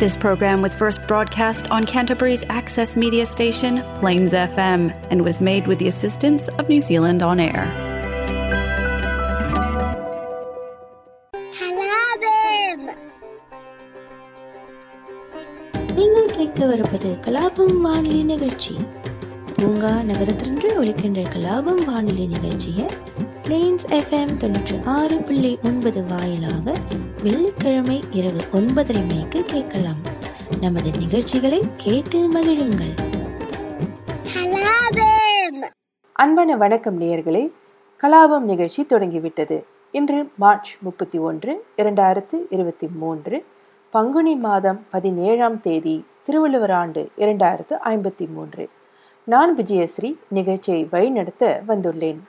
This program was first broadcast on Canterbury's access media station, Plains FM, and was made with the assistance of New Zealand On Air. கலாபம் நீங்கள் கேட்கவிருப்பது கலாபம் வானொலி நிகழ்ச்சி பூங்கா நகரத்திலிருந்து ஒலிக்கின்ற கலாபம் வானொலி நிகழ்ச்சியை பிளேன்ஸ் எஃப்எம் தொண்ணூற்றி ஆறு புள்ளி ஒன்பது வாயிலாக வெள்ளிக்கிழமை இரவு ஒன்பதரை மணிக்கு கேட்கலாம். நமது நிகழ்ச்சிகளை கேட்டு மகிழுங்கள். அன்பான வணக்கம் நேயர்களே. கலாபம் நிகழ்ச்சி தொடங்கிவிட்டது. இன்று மார்ச் முப்பத்தி ஒன்று இரண்டாயிரத்து இருபத்தி மூன்று பங்குனி மாதம் பதினேழாம் தேதி திருவள்ளுவர் ஆண்டு இரண்டாயிரத்து ஐம்பத்தி மூன்று. நான் விஜயஸ்ரீ நிகழ்ச்சியை வழிநடத்த வந்துள்ளேன்.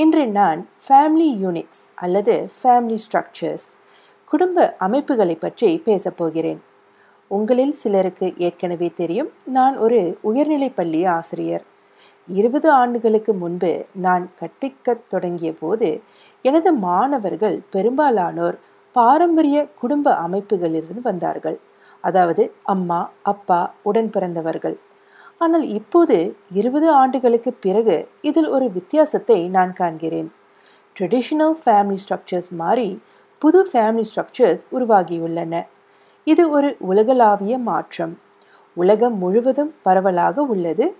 இன்று நான் ஃபேமிலி யூனிட்ஸ் அல்லது ஃபேமிலி ஸ்ட்ரக்சர்ஸ் குடும்ப அமைப்புகளை பற்றி பேசப் போகிறேன். உங்களில் சிலருக்கு ஏற்கனவே தெரியும் நான் ஒரு உயர்நிலைப் பள்ளி ஆசிரியர். இருபது ஆண்டுகளுக்கு முன்பு நான் கற்பிக்கத் தொடங்கிய போது எனது மாணவர்கள் பெரும்பாலானோர் பாரம்பரிய குடும்ப அமைப்புகளிலிருந்து வந்தார்கள். அதாவது அம்மா அப்பா உடன் பிறந்தவர்கள். ஆனால் இப்போது இருபது ஆண்டுகளுக்கு பிறகு இதில் ஒரு வித்தியாசத்தை நான் காண்கிறேன். ட்ரெடிஷ்னல் ஃபேமிலி ஸ்ட்ரக்சர்ஸ் மாறி புது ஃபேமிலி ஸ்ட்ரக்சர்ஸ் உருவாகியுள்ளன. இது ஒரு உலகளாவிய மாற்றம். உலகம் முழுவதும் பரவலாக உள்ளது.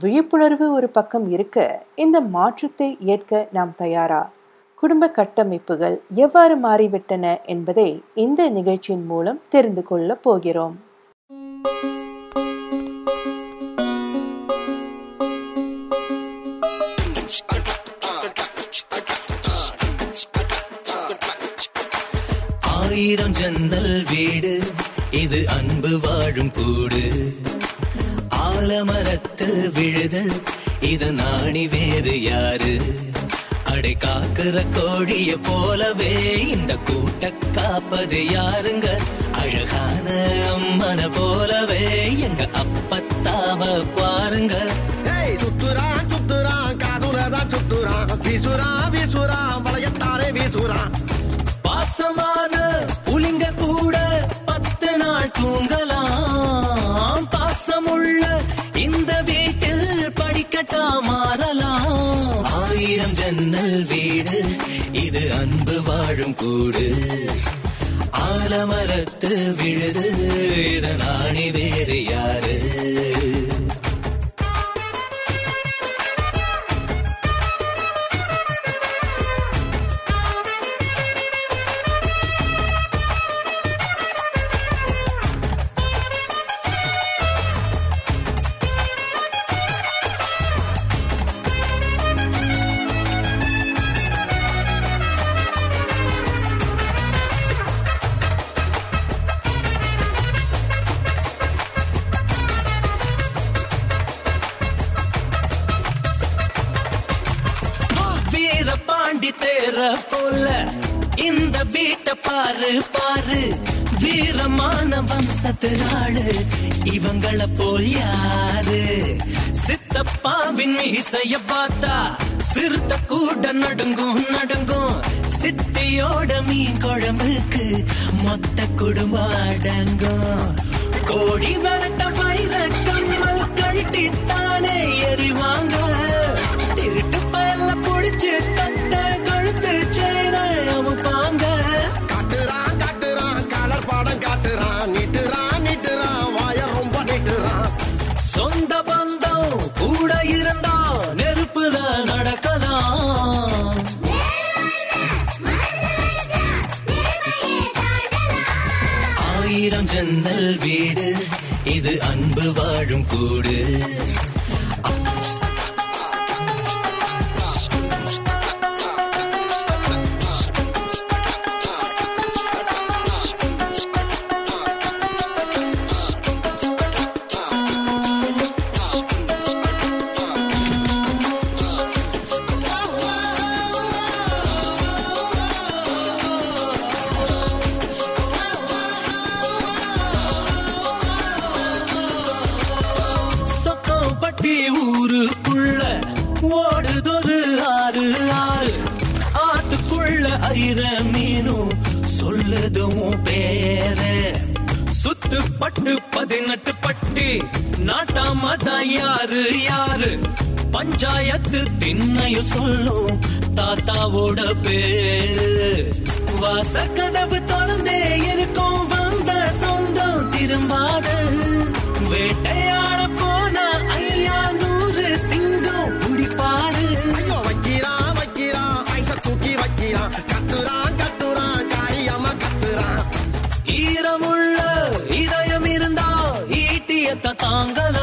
விழிப்புணர்வு ஒரு பக்கம் இருக்க இந்த மாற்றத்தை ஏற்க நாம் தயாரா? குடும்ப கட்டமைப்புகள் எவ்வாறு மாறிவிட்டன என்பதை இந்த நிகழ்ச்சியின் மூலம் தெரிந்து கொள்ளப் போகிறோம். ஆயிரம் ஜன்னல் வீடு. இது அன்பு வாழும் கூடு. ஆலமரத்து விழுது. இது நாணி வேறு யாரு? அடை காக்குற கோழிய போலவே இந்த கூட்ட காப்பது யாருங்க? அழகான அம்மன போலவே எங்க அப்பத்தாவ பாருங்க. மாறலாம். ஆயிரம் ஜன்னல் வீடு இது அன்பு வாழும் கூடு. ஆலமரத்து விழுது இதன் ஆணி வேறு யாரு? சித்தப்பாவின் மீசைய பார்த்தா சிறுத்த கூட நடுங்கும் நடுங்கும். சித்தியோட மீன் குழம்புக்கு மொத்த குடும்பம் அடங்கும் கோடி வரட்ட வைர கம்மல் கழட்டித்தானே எறிவாங்க திருட்டு பயல புடிச்சு ஜன்னல் வீடு. இது அன்பு வாழும் கூடு. தான் யாரு யாரு? பஞ்சாயத்து திண்ணையும் சொல்லும் தாத்தாவோட பேரு. வாசக்கதவு திறந்தே இருக்கும் வந்த சொந்தம் திரும்பாது. வேட்டையாட போனா ஐயா நூறு சிங்கம் குடிப்பாரு. ஐயோ வைக்கிறான் வைக்கிறான் ஐச தூக்கி வைக்கிறான் கத்துறான் கத்துறான் காரியமா கத்துறான் ஈரமுள்ள இதயம் இருந்தா ஈட்டியத்த தாங்கலாம்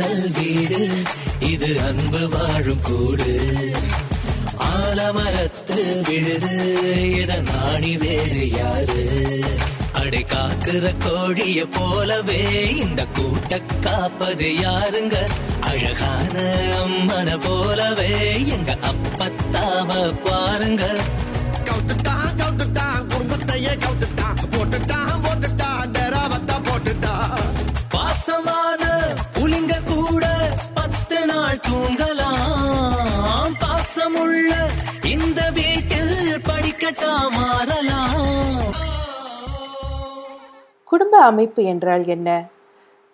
ஜன்னல் வீடு. இது அன்பு வாழும் கூடு. ஆலமரத்து விழுது. இத நாணி வேறு யாரு? அடை காக்குற கோழிய போலவே இந்த கூட்ட காப்பது யாருங்க? அழகான அம்மன போலவே எங்க அப்பத்தாவ பாருங்க. கவுத்துட்டான் கவுத்துட்டான் குடும்பத்தையே கவுத்துட்டான் போட்டுட்டான் போட்டுட்டான் டெராவத்தா போட்டுட்டான் பாசமான கேட்டா மாறலாம். குடும்ப அமைப்பு என்றால் என்ன?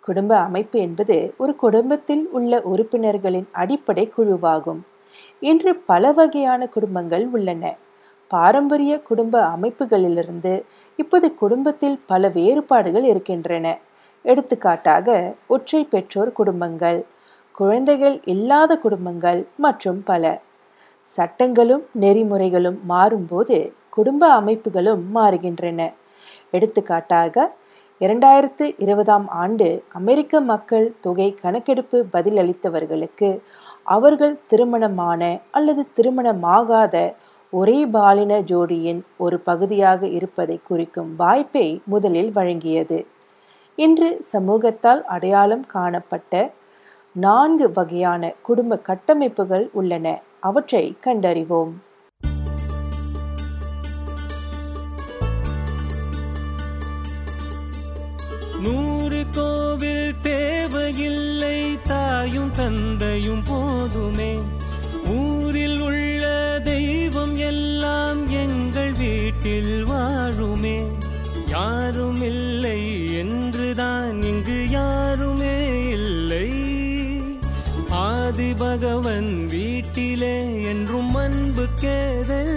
குடும்ப அமைப்பு என்பது ஒரு குடும்பத்தில் உள்ள உறுப்பினர்களின் அடிப்படை குழுவாகும். இன்று பல வகையான குடும்பங்கள் உள்ளன. பாரம்பரிய குடும்ப அமைப்புகளிலிருந்து இப்போது குடும்பத்தில் பல வேறுபாடுகள் இருக்கின்றன. எடுத்துக்காட்டாக ஒற்றை பெற்றோர் குடும்பங்கள் குழந்தைகள் இல்லாத குடும்பங்கள் மற்றும் பல. சட்டங்களும் நெறிமுறைகளும் மாறும்போது குடும்ப அமைப்புகளும் மாறுகின்றன. எடுத்துக்காட்டாக இரண்டாயிரத்து இருபதாம் ஆண்டு அமெரிக்க மக்கள் தொகை கணக்கெடுப்பு பதிலளித்தவர்களுக்கு அவர்கள் திருமணமான அல்லது திருமணமாகாத ஒரே பாலின ஜோடியின் ஒரு பகுதியாக இருப்பதை குறிக்கும் வாய்ப்பை முதலில் வழங்கியது. இன்று சமூகத்தால் அடையாளம் காணப்பட்ட நான்கு வகையான குடும்ப கட்டமைப்புகள் உள்ளன. அவற்றை கண்டறிவோம். நூறு கோவில் தேவையில்லை தாயும் தந்தையும் போதுமே. ஊரில் உள்ள தெய்வம் எல்லாம் எங்கள் வீட்டில் வாழுமே. யாரும் இல்லை என்றுதான் இங்கு யாருமே இல்லை. ஆதி பகவன் வீ வீட்டிலே என்றும் அன்பு கேதல்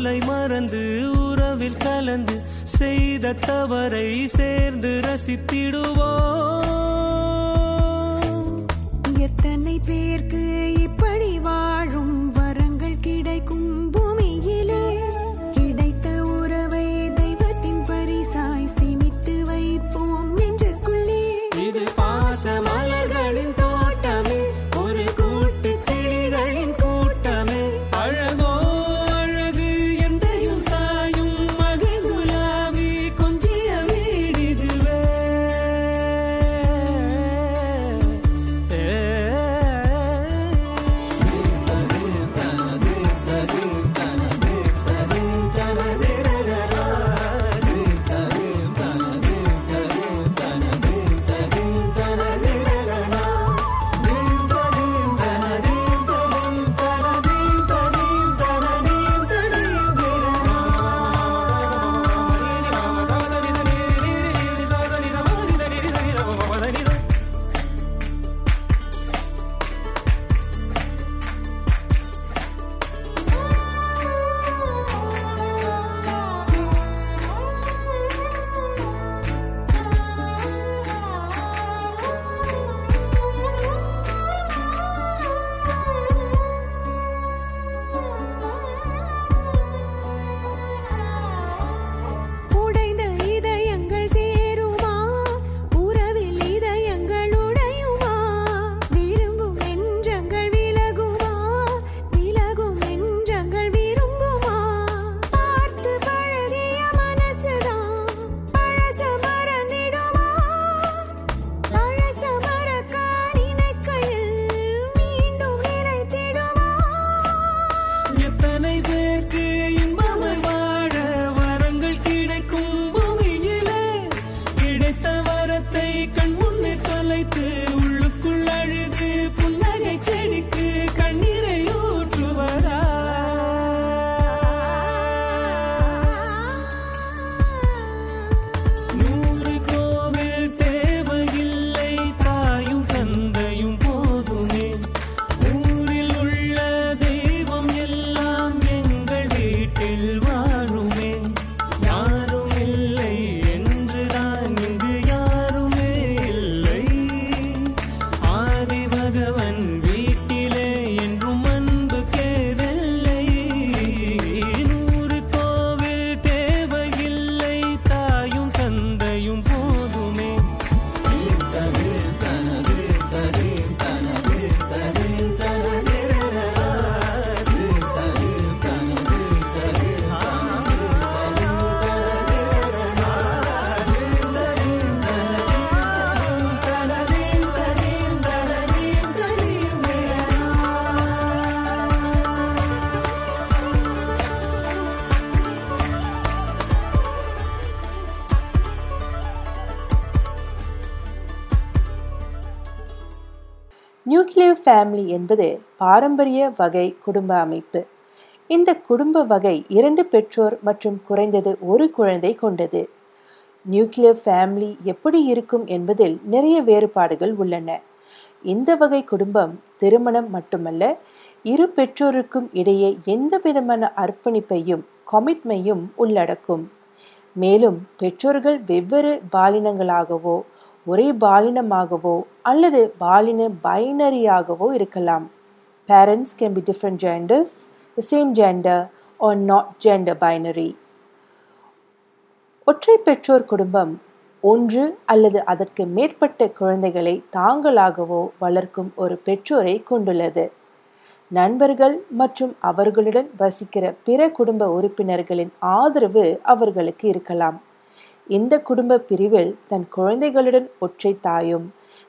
காதலை மறந்து உறவில் கலந்து செய்த தவறை சேர்ந்து ரசித்திடுவோம். எத்தனை பேர்க்கு ஃபேமிலி என்பது பாரம்பரிய வகை குடும்ப அமைப்பு. இந்த குடும்ப வகை இரண்டு பெற்றோர் மற்றும் குறைந்தது ஒரு குழந்தை கொண்டது. நியூக்ளியர் ஃபேமிலி எப்படி இருக்கும் என்பதில் நிறைய வேறுபாடுகள் உள்ளன. இந்த வகை குடும்பம் திருமணம் மட்டுமல்ல இரு பெற்றோருக்கும் இடையே எந்த விதமான அர்ப்பணிப்பையும் கமிட்மையும் உள்ளடக்கும். மேலும் பெற்றோர்கள் வெவ்வேறு பாலினங்களாகவோ ஒரே பாலினமாகவோ அல்லது பாலின பைனரியாகவோ இருக்கலாம். Parents can be different genders the same gender or not gender binary ஒற்றை பெற்றோர் குடும்பம் ஒன்று அல்லது அதற்கு மேற்பட்ட குழந்தைகளை தாங்களாகவோ வளர்க்கும் ஒரு பெற்றோரை கொண்டுள்ளது. நண்பர்கள் மற்றும் அவர்களுடன் வசிக்கிற பிற குடும்ப உறுப்பினர்களின் ஆதரவு அவர்களுக்கு இருக்கலாம். இந்த குடும்ப பிரிவில் தன் குழந்தைகளுடன் ஒற்றை தாயும்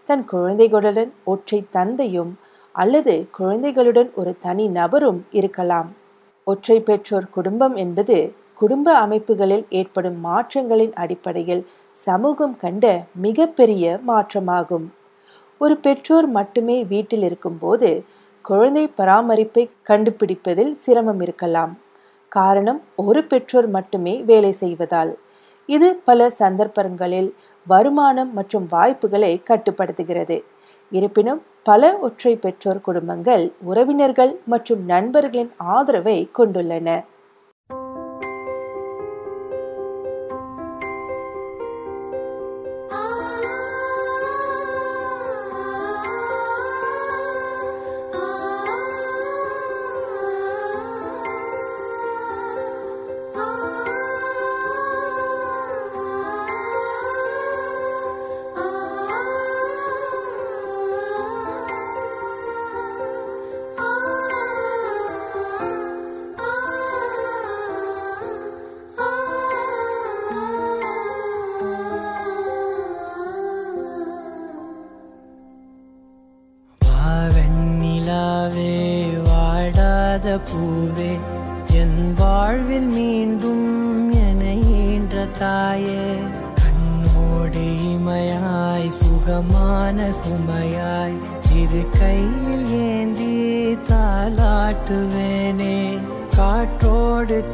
தன் குழந்தைகளுடன் ஒற்றை தந்தையும் அல்லது குழந்தைகளுடன் ஒரு தனி நபரும் இருக்கலாம். ஒற்றை பெற்றோர் குடும்பம் என்பது குடும்ப அமைப்புகளில் ஏற்படும் மாற்றங்களின் அடிப்படையில் சமூகம் கண்ட மிகப்பெரிய மாற்றமாகும். ஒரு பெற்றோர் மட்டுமே வீட்டில் இருக்கும்போது குழந்தை பராமரிப்பை கண்டுபிடிப்பதில் சிரமம் இருக்கலாம். காரணம் ஒரு பெற்றோர் மட்டுமே வேலை செய்வதால். இது பல சந்தர்ப்பங்களில் வருமானம் மற்றும் வாய்ப்புகளை கட்டுப்படுத்துகிறது. இருப்பினும் பல ஒற்றை பெற்றோர் குடும்பங்கள் உறவினர்கள் மற்றும் நண்பர்களின் ஆதரவை கொண்டுள்ளன.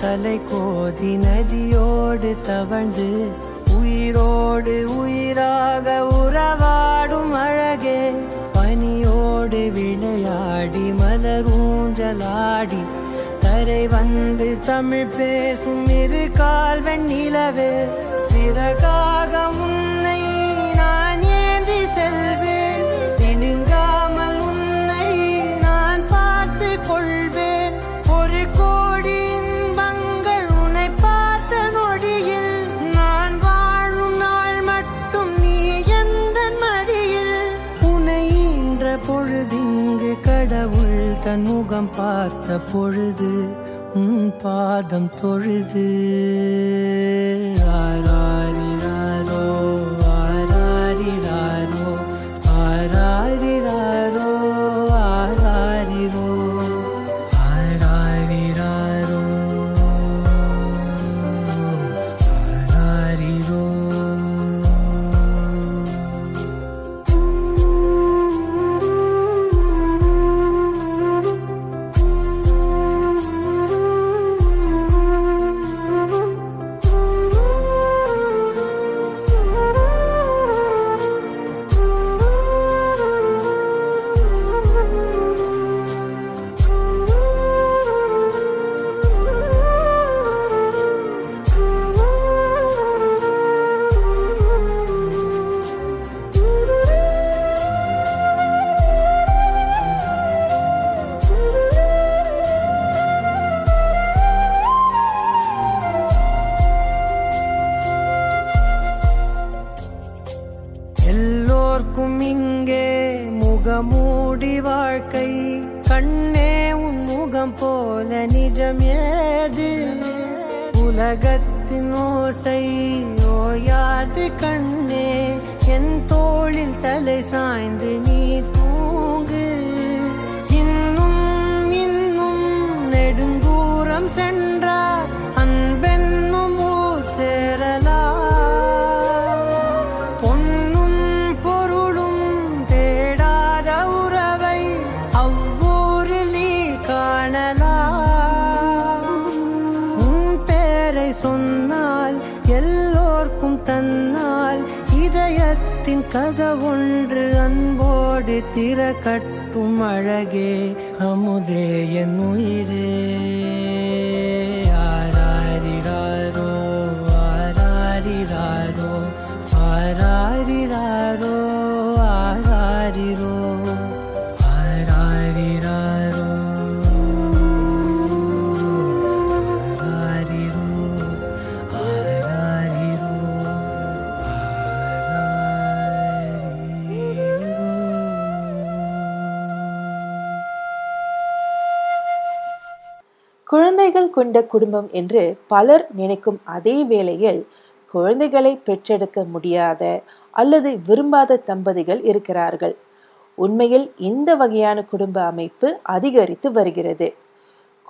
தலை கோதி நதியோடு தவழ்ந்து உயிரோடு உயிராக உறவாடும் அழகே. பனியோடு விளையாடி மலரூஞ்சலாடி தரை வந்து தமிழ் பேசும் இரு கால்வன் நிலவே. சிறகா முகம் பார்த்த பொழுது உன் பாதம் தொழுது. குடி வாழ்க்கை கண்ணே உன் முகம் போல நிஜம் ஏது? உலகத்தின் ஓசை ஓயாது கண்ணே என் தோளில் தலை சாய்ந்து நீ கதவொன்று அன்போடு திற கட்டும் அழகே அமுதே என் உயிரே. கொண்ட குடும்பம் என்று பலர் நினைக்கும் அதே வேளையில் குழந்தைகளை பெற்றெடுக்க முடியாத அல்லது விரும்பாத தம்பதிகள் இருக்கிறார்கள். உண்மையில் இந்த வகையான குடும்ப அமைப்பு அதிகரித்து வருகிறது.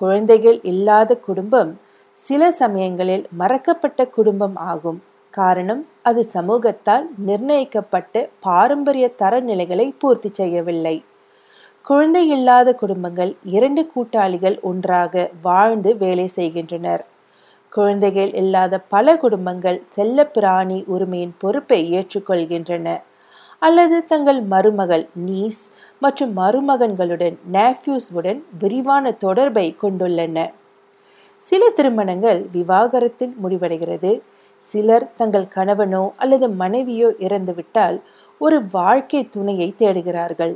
குழந்தைகள் இல்லாத குடும்பம் சில சமயங்களில் மறக்கப்பட்ட குடும்பம் ஆகும். காரணம் அது சமூகத்தால் நிர்ணயிக்கப்பட்ட பாரம்பரிய தரநிலைகளை பூர்த்தி செய்யவில்லை. குழந்தை இல்லாத குடும்பங்கள் இரண்டு கூட்டாளிகள் ஒன்றாக வாழ்ந்து வேலை செய்கின்றனர். குழந்தைகள் இல்லாத பல குடும்பங்கள் செல்ல பிராணி உரிமையின் பொறுப்பை ஏற்றுக்கொள்கின்றன. அல்லது தங்கள் மருமகள் நீஸ் மற்றும் மருமகன்களுடன் நேஃப்யூஸ்வுடன் விரிவான தொடர்பை கொண்டுள்ளன. சில திருமணங்கள் விவாகரத்தில் முடிவடைகிறது. சிலர் தங்கள் கணவனோ அல்லது மனைவியோ இறந்துவிட்டால் ஒரு வாழ்க்கை துணையை தேடுகிறார்கள்.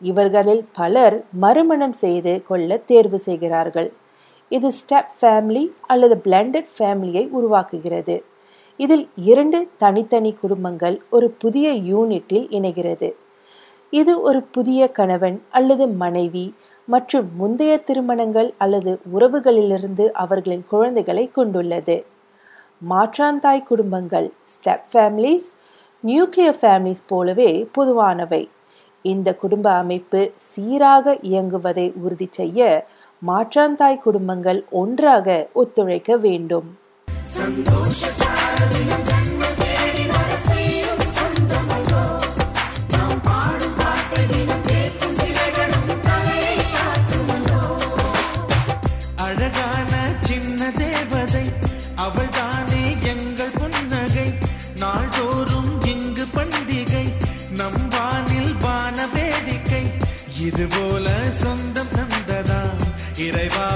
இவர்களில் பலர் மறுமணம் செய்து கொள்ள தேர்வு செய்கிறார்கள். இது ஸ்டெப் ஃபேமிலி அல்லது பிளண்டட் ஃபேமிலியை உருவாக்குகிறது. இதில் இரண்டு தனித்தனி குடும்பங்கள் ஒரு புதிய யூனிட்டில் இணைகிறது. இது ஒரு புதிய கணவன் அல்லது மனைவி மற்றும் முந்தைய திருமணங்கள் அல்லது உறவுகளிலிருந்து அவர்களின் குழந்தைகளை கொண்டுள்ளது. மாற்றாந்தாய் குடும்பங்கள் ஸ்டெப் ஃபேமிலிஸ் நியூக்ளியர் ஃபேமிலிஸ் போலவே பொதுவானவை. இந்த குடும்ப அமைப்பு சீராக இயங்குவதை உறுதி செய்ய மாற்றாந்தாய் குடும்பங்கள் ஒன்றாக ஒத்துழைக்க வேண்டும். சந்தோஷ இது போல சொந்தம் தந்ததா இறைவா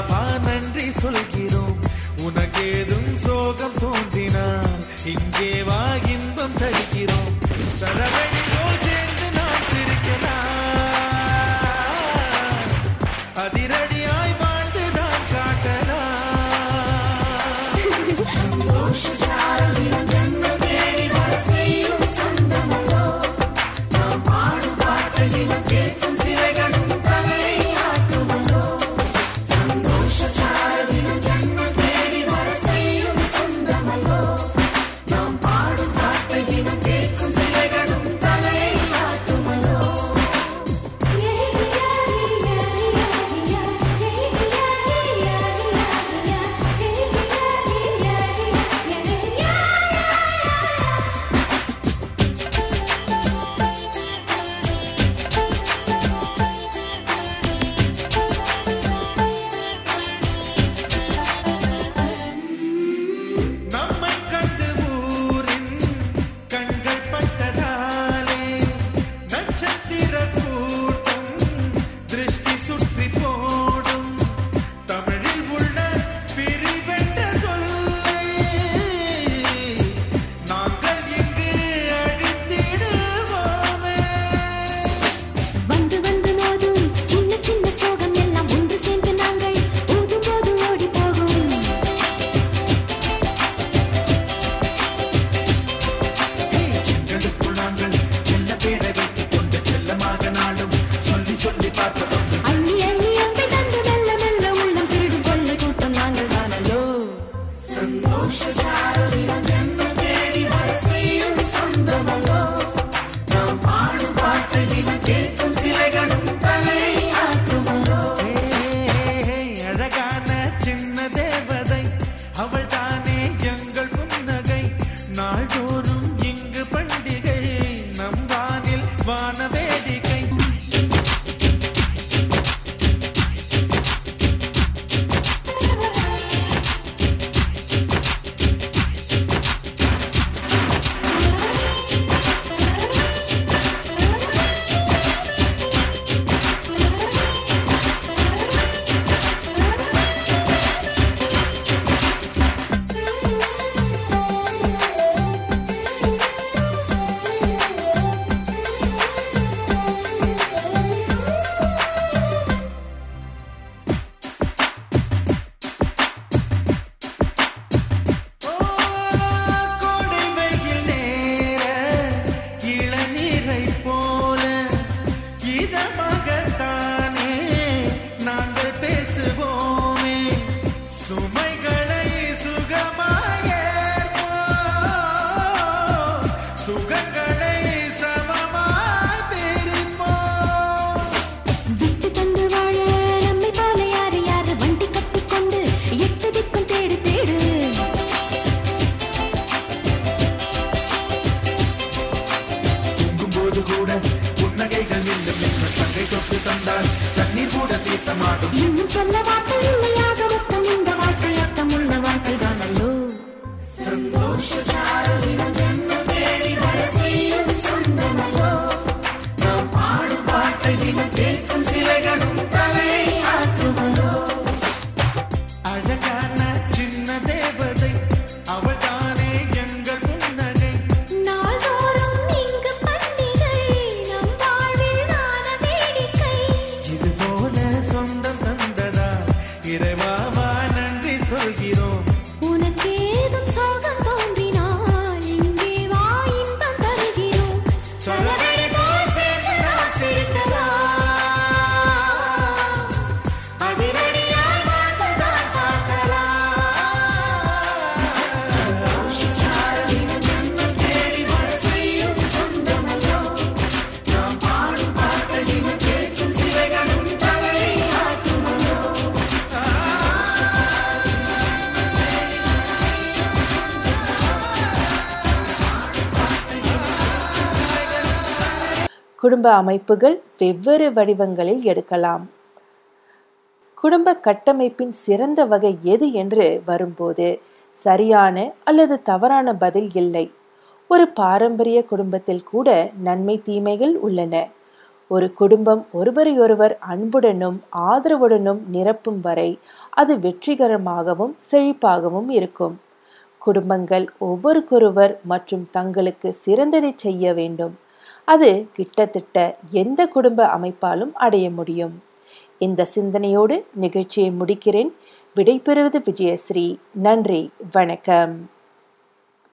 அழகான குடும்ப அமைப்புகள் வெவ்வேறு வடிவங்களில் எடுக்கலாம். குடும்ப கட்டமைப்பின் சிறந்த வகை எது என்று வரும்போது சரியான அல்லது தவறான பதில் இல்லை. ஒரு பாரம்பரிய குடும்பத்தில் கூட நன்மை தீமைகள் உள்ளன. ஒரு குடும்பம் ஒருவரையொருவர் அன்புடனும் ஆதரவுடனும் நிரப்பும் வரை அது வெற்றிகரமாகவும் செழிப்பாகவும் இருக்கும். குடும்பங்கள் ஒவ்வொருக்கொருவர் மற்றும் தங்களுக்கு சிறந்ததை செய்ய வேண்டும். அது கிட்டத்தட்ட எந்த குடும்ப அமைப்பாலும் அடைய முடியும். இந்த சிந்தனையோடு நிகழ்ச்சியை முடிக்கிறேன். விடைபெறுவது விஜயஸ்ரீ. நன்றி. வணக்கம்.